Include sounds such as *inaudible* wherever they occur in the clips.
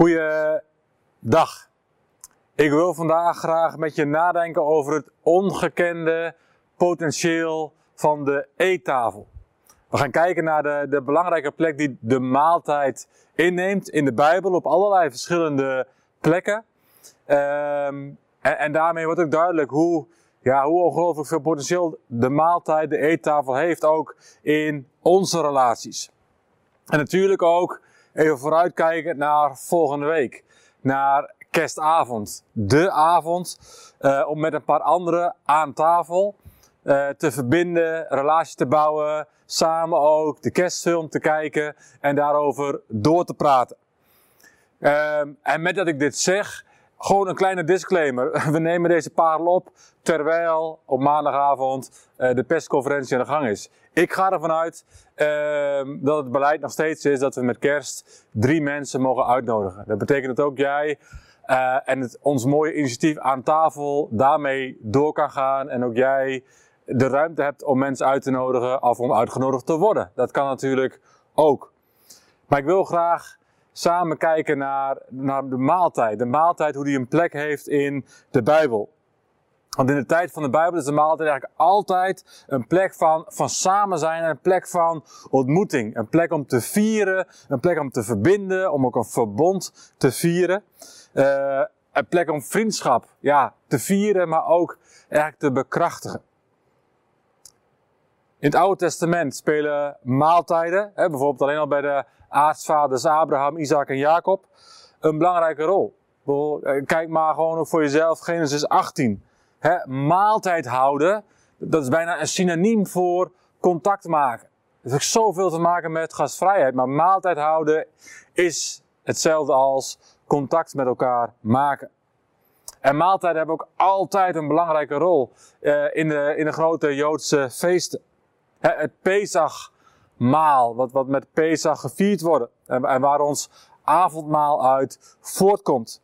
Goeiedag. Ik wil vandaag graag met je nadenken over het ongekende potentieel van de eettafel. We gaan kijken naar de, de belangrijke plek die de maaltijd inneemt in de Bijbel op allerlei verschillende plekken. Ehm, en, en daarmee wordt ook duidelijk hoe, ja, hoe ongelooflijk veel potentieel de maaltijd, de eettafel heeft, ook in onze relaties. En natuurlijk ook even vooruitkijken naar volgende week. Naar kerstavond. De avond uh, om met een paar anderen aan tafel uh, te verbinden, relatie te bouwen, samen ook de kerstfilm te kijken en daarover door te praten. Uh, en met dat ik dit zeg, gewoon een kleine disclaimer. *laughs* We nemen deze parel op terwijl op maandagavond uh, de persconferentie aan de gang is. Ik ga ervan uit uh, dat het beleid nog steeds is dat we met kerst drie mensen mogen uitnodigen. Dat betekent dat ook jij uh, en het, ons mooie initiatief aan tafel daarmee door kan gaan. En ook jij de ruimte hebt om mensen uit te nodigen of om uitgenodigd te worden. Dat kan natuurlijk ook. Maar ik wil graag samen kijken naar, naar de maaltijd. De maaltijd, hoe die een plek heeft in de Bijbel. Want in de tijd van de Bijbel is de maaltijd eigenlijk altijd een plek van, van samen zijn, een plek van ontmoeting. Een plek om te vieren, een plek om te verbinden, om ook een verbond te vieren. Uh, een plek om vriendschap ja, te vieren, maar ook eigenlijk te bekrachtigen. In het Oude Testament spelen maaltijden, hè, bijvoorbeeld alleen al bij de aartsvaders Abraham, Isaac en Jacob, een belangrijke rol. Kijk maar gewoon ook voor jezelf, Genesis 18. Hè, maaltijd houden, dat is bijna een synoniem voor contact maken. Het heeft zoveel te maken met gastvrijheid, maar maaltijd houden is hetzelfde als contact met elkaar maken. En maaltijden hebben ook altijd een belangrijke rol uh, in, de, in de grote Joodse feesten. Het Pesachmaal, wat, wat met Pesach gevierd wordt en, en waar ons avondmaal uit voortkomt.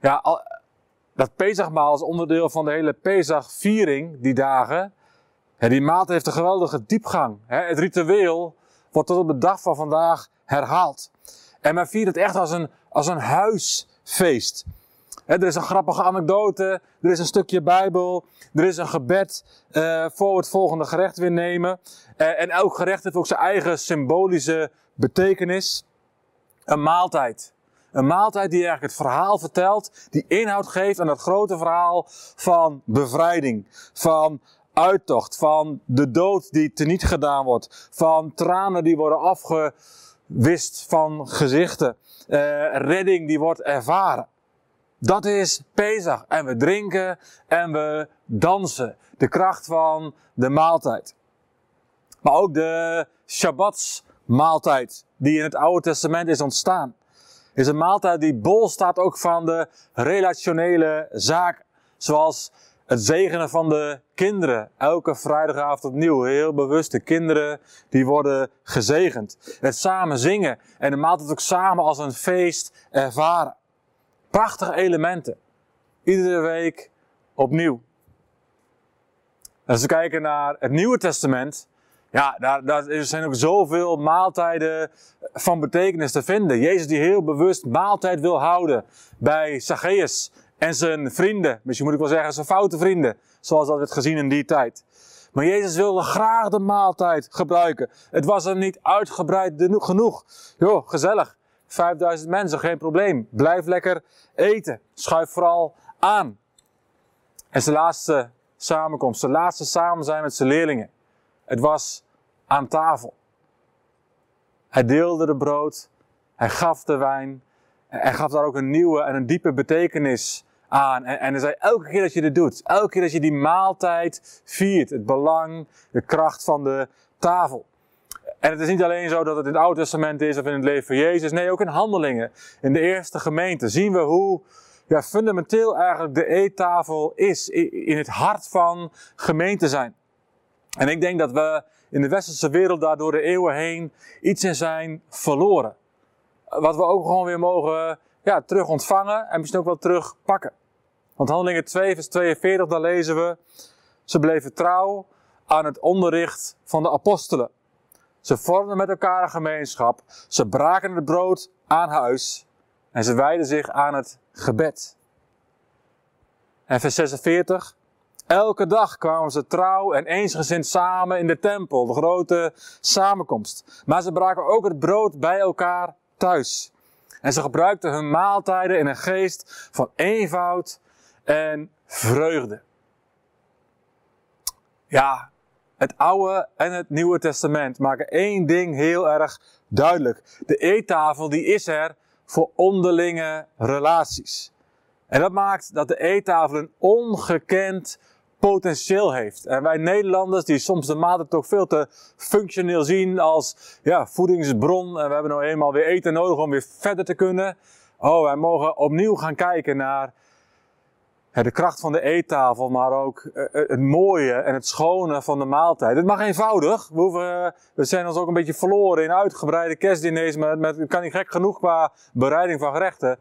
Ja, al, dat Pesachmaal is onderdeel van de hele Pesachviering, die dagen. Die maaltijd heeft een geweldige diepgang. Het ritueel wordt tot op de dag van vandaag herhaald. En men viert het echt als een, als een huisfeest. Er is een grappige anekdote, er is een stukje Bijbel, er is een gebed uh, voor het volgende gerecht weer nemen. Uh, en elk gerecht heeft ook zijn eigen symbolische betekenis. Een maaltijd. Een maaltijd die eigenlijk het verhaal vertelt, die inhoud geeft aan het grote verhaal van bevrijding, van uittocht, van de dood die teniet gedaan wordt, van tranen die worden afgewist van gezichten, uh, redding die wordt ervaren. Dat is Pesach. En we drinken en we dansen. De kracht van de maaltijd. Maar ook de Shabbatsmaaltijd, die in het Oude Testament is ontstaan is een maaltijd die bol staat ook van de relationele zaken. Zoals het zegenen van de kinderen. Elke vrijdagavond opnieuw. Heel bewust. De kinderen die worden gezegend. Het samen zingen. En de maaltijd ook samen als een feest ervaren. Prachtige elementen. Iedere week opnieuw. Als we kijken naar het Nieuwe Testament, ja, daar, daar zijn ook zoveel maaltijden van betekenis te vinden. Jezus die heel bewust maaltijd wil houden bij Zacchaeus en zijn vrienden. Misschien moet ik wel zeggen zijn foute vrienden, zoals dat werd gezien in die tijd. Maar Jezus wilde graag de maaltijd gebruiken. Het was hem niet uitgebreid genoeg. Jo, gezellig. 5000 mensen, geen probleem. Blijf lekker eten. Schuif vooral aan. En zijn laatste samenkomst, zijn laatste samen zijn met zijn leerlingen. Het was aan tafel. Hij deelde de brood, hij gaf de wijn, hij gaf daar ook een nieuwe en een diepe betekenis aan. En, en hij zei, elke keer dat je dit doet, elke keer dat je die maaltijd viert, het belang, de kracht van de tafel. En het is niet alleen zo dat het in het Oude Testament is of in het leven van Jezus. Nee, ook in handelingen. In de eerste gemeente zien we hoe ja, fundamenteel eigenlijk de eettafel is. In het hart van gemeente zijn. En ik denk dat we in de westerse wereld daar door de eeuwen heen iets in zijn verloren. Wat we ook gewoon weer mogen ja, terug ontvangen en misschien ook wel terugpakken. Want handelingen 2 vers 42, daar lezen we. Ze bleven trouw aan het onderricht van de apostelen. Ze vormden met elkaar een gemeenschap. Ze braken het brood aan huis. En ze wijden zich aan het gebed. En vers 46. Elke dag kwamen ze trouw en eensgezind samen in de tempel, de grote samenkomst. Maar ze braken ook het brood bij elkaar thuis. En ze gebruikten hun maaltijden in een geest van eenvoud en vreugde. Ja, het Oude en het Nieuwe Testament maken één ding heel erg duidelijk. De eettafel die is er voor onderlinge relaties. En dat maakt dat de eettafel een ongekend potentieel heeft. En wij Nederlanders, die soms de maaltijd toch veel te functioneel zien als ja, voedingsbron. En we hebben nou eenmaal weer eten nodig om weer verder te kunnen. Oh, wij mogen opnieuw gaan kijken naar de kracht van de eettafel, maar ook eh, eh, het mooie en het schone van de maaltijd. Het mag eenvoudig. We, eh, we zijn ons ook een beetje verloren in uitgebreide kerstdiners. Met, met, kan niet gek genoeg qua bereiding van gerechten.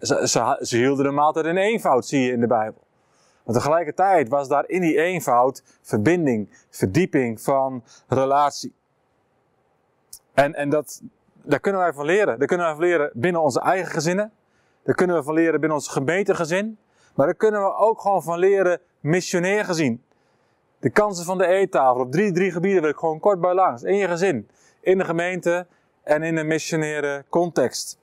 Ze, ze, ze hielden de maaltijd in eenvoud, zie je in de Bijbel. Maar tegelijkertijd was daar in die eenvoud verbinding, verdieping van relatie. En, en dat, daar kunnen wij van leren. Daar kunnen wij van leren binnen onze eigen gezinnen. Daar kunnen we van leren binnen ons gemeentegezin. Maar daar kunnen we ook gewoon van leren missionair gezien. De kansen van de eettafel. Op drie, drie gebieden wil ik gewoon kort bij langs. In je gezin, in de gemeente en in een missionaire context.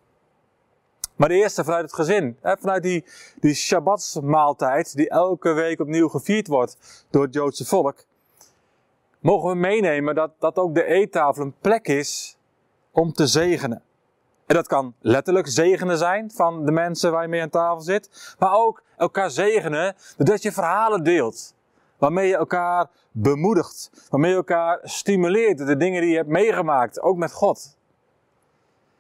Maar de eerste vanuit het gezin. Hè, vanuit die, die Shabbatsmaaltijd die elke week opnieuw gevierd wordt door het Joodse volk. Mogen we meenemen dat, dat ook de eettafel een plek is om te zegenen. En dat kan letterlijk zegenen zijn van de mensen waar je mee aan tafel zit. Maar ook elkaar zegenen doordat je verhalen deelt. Waarmee je elkaar bemoedigt. Waarmee je elkaar stimuleert. De dingen die je hebt meegemaakt. Ook met God.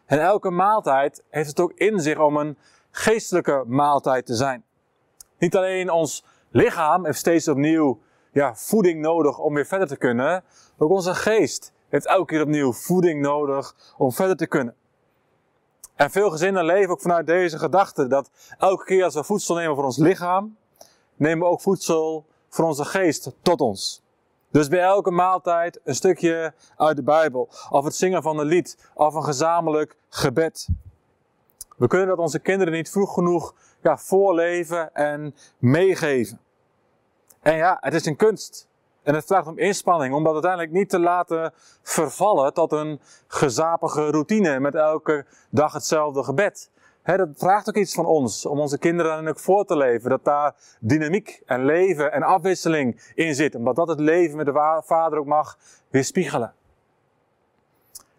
En elke maaltijd heeft het ook in zich om een geestelijke maaltijd te zijn. Niet alleen ons lichaam heeft steeds opnieuw ja, voeding nodig om weer verder te kunnen. Ook onze geest heeft elke keer opnieuw voeding nodig om verder te kunnen. En veel gezinnen leven ook vanuit deze gedachte dat elke keer als we voedsel nemen voor ons lichaam, nemen we ook voedsel voor onze geest tot ons. Dus bij elke maaltijd een stukje uit de Bijbel. Of het zingen van een lied. Of een gezamenlijk gebed. We kunnen dat onze kinderen niet vroeg genoeg ja, voorleven en meegeven. En ja, het is een kunst. En het vraagt om inspanning om dat uiteindelijk niet te laten vervallen tot een gezapige routine met elke dag hetzelfde gebed. Dat vraagt ook iets van ons, om onze kinderen dan ook voor te leven. Dat daar dynamiek en leven en afwisseling in zit. Omdat dat het leven met de Vader ook mag weerspiegelen.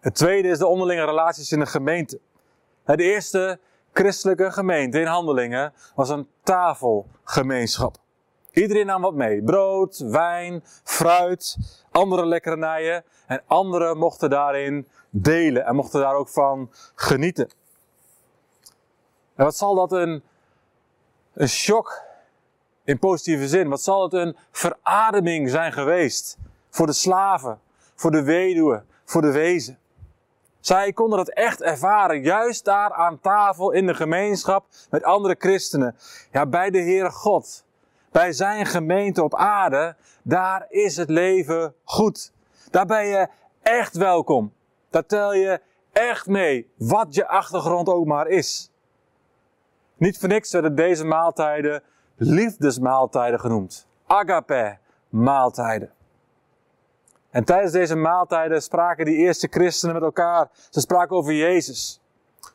Het tweede is de onderlinge relaties in de gemeente. De eerste christelijke gemeente in handelingen was een tafelgemeenschap. Iedereen nam wat mee. Brood, wijn, fruit, andere lekkernijen. En anderen mochten daarin delen en mochten daar ook van genieten. En wat zal dat een, een shock in positieve zin? Wat zal het een verademing zijn geweest voor de slaven, voor de weduwen, voor de wezen? Zij konden dat echt ervaren, juist daar aan tafel in de gemeenschap met andere christenen. Ja, bij de Heere God, bij zijn gemeente op aarde, daar is het leven goed. Daar ben je echt welkom. Daar tel je echt mee, wat je achtergrond ook maar is. Niet voor niks werden deze maaltijden liefdesmaaltijden genoemd. Agape maaltijden. En tijdens deze maaltijden spraken die eerste christenen met elkaar. Ze spraken over Jezus.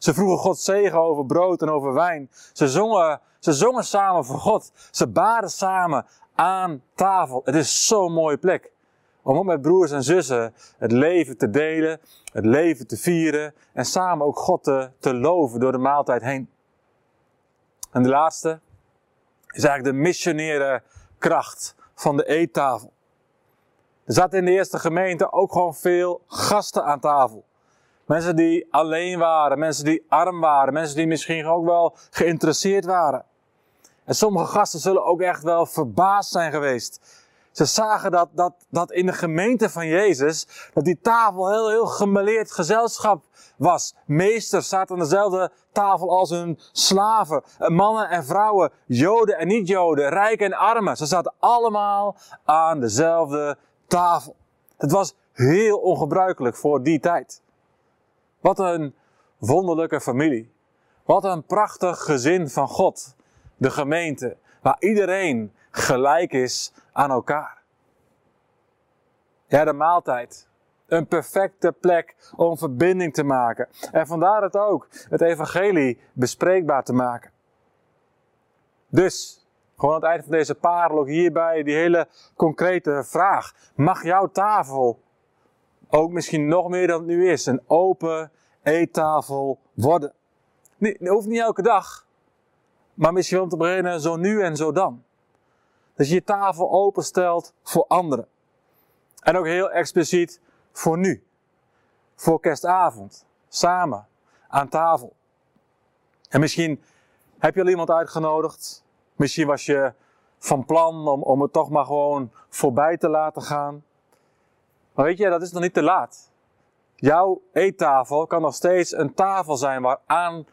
Ze vroegen God zegen over brood en over wijn. Ze zongen, ze zongen samen voor God. Ze baden samen aan tafel. Het is zo'n mooie plek. Om ook met broers en zussen het leven te delen, het leven te vieren en samen ook God te, te loven door de maaltijd heen. En de laatste is eigenlijk de missionaire kracht van de eettafel. Er zaten in de eerste gemeente ook gewoon veel gasten aan tafel. Mensen die alleen waren, mensen die arm waren, mensen die misschien ook wel geïnteresseerd waren. En sommige gasten zullen ook echt wel verbaasd zijn geweest ze zagen dat, dat, dat in de gemeente van Jezus, dat die tafel heel, heel gemeleerd gezelschap was. Meesters zaten aan dezelfde tafel als hun slaven. Mannen en vrouwen, joden en niet-joden, rijken en armen. Ze zaten allemaal aan dezelfde tafel. Het was heel ongebruikelijk voor die tijd. Wat een wonderlijke familie. Wat een prachtig gezin van God. De gemeente, waar iedereen gelijk is aan elkaar. Ja, de maaltijd. Een perfecte plek om verbinding te maken. En vandaar het ook, het evangelie bespreekbaar te maken. Dus, gewoon aan het eind van deze parel ook hierbij die hele concrete vraag. Mag jouw tafel ook misschien nog meer dan het nu is, een open eettafel worden? Nee, hoeft niet elke dag, maar misschien om te beginnen zo nu en zo dan. Dat je je tafel openstelt voor anderen. En ook heel expliciet voor nu. Voor kerstavond. Samen. Aan tafel. En misschien heb je al iemand uitgenodigd. Misschien was je van plan om, om het toch maar gewoon voorbij te laten gaan. Maar weet je, dat is nog niet te laat. Jouw eettafel kan nog steeds een tafel zijn waar aan,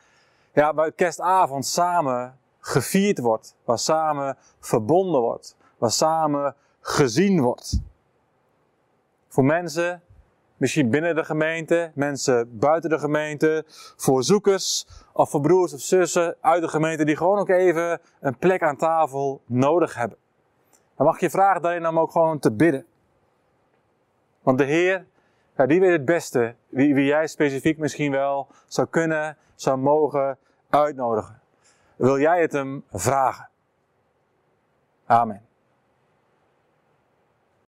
ja, waar kerstavond samen gevierd wordt. Waar samen verbonden wordt. Waar samen gezien wordt. Voor mensen, misschien binnen de gemeente, mensen buiten de gemeente, voor zoekers of voor broers of zussen uit de gemeente die gewoon ook even een plek aan tafel nodig hebben. Dan mag je vragen daarin om ook gewoon te bidden. Want de Heer, ja, die weet het beste wie, wie jij specifiek misschien wel zou kunnen, zou mogen uitnodigen. Wil jij het hem vragen? Amen.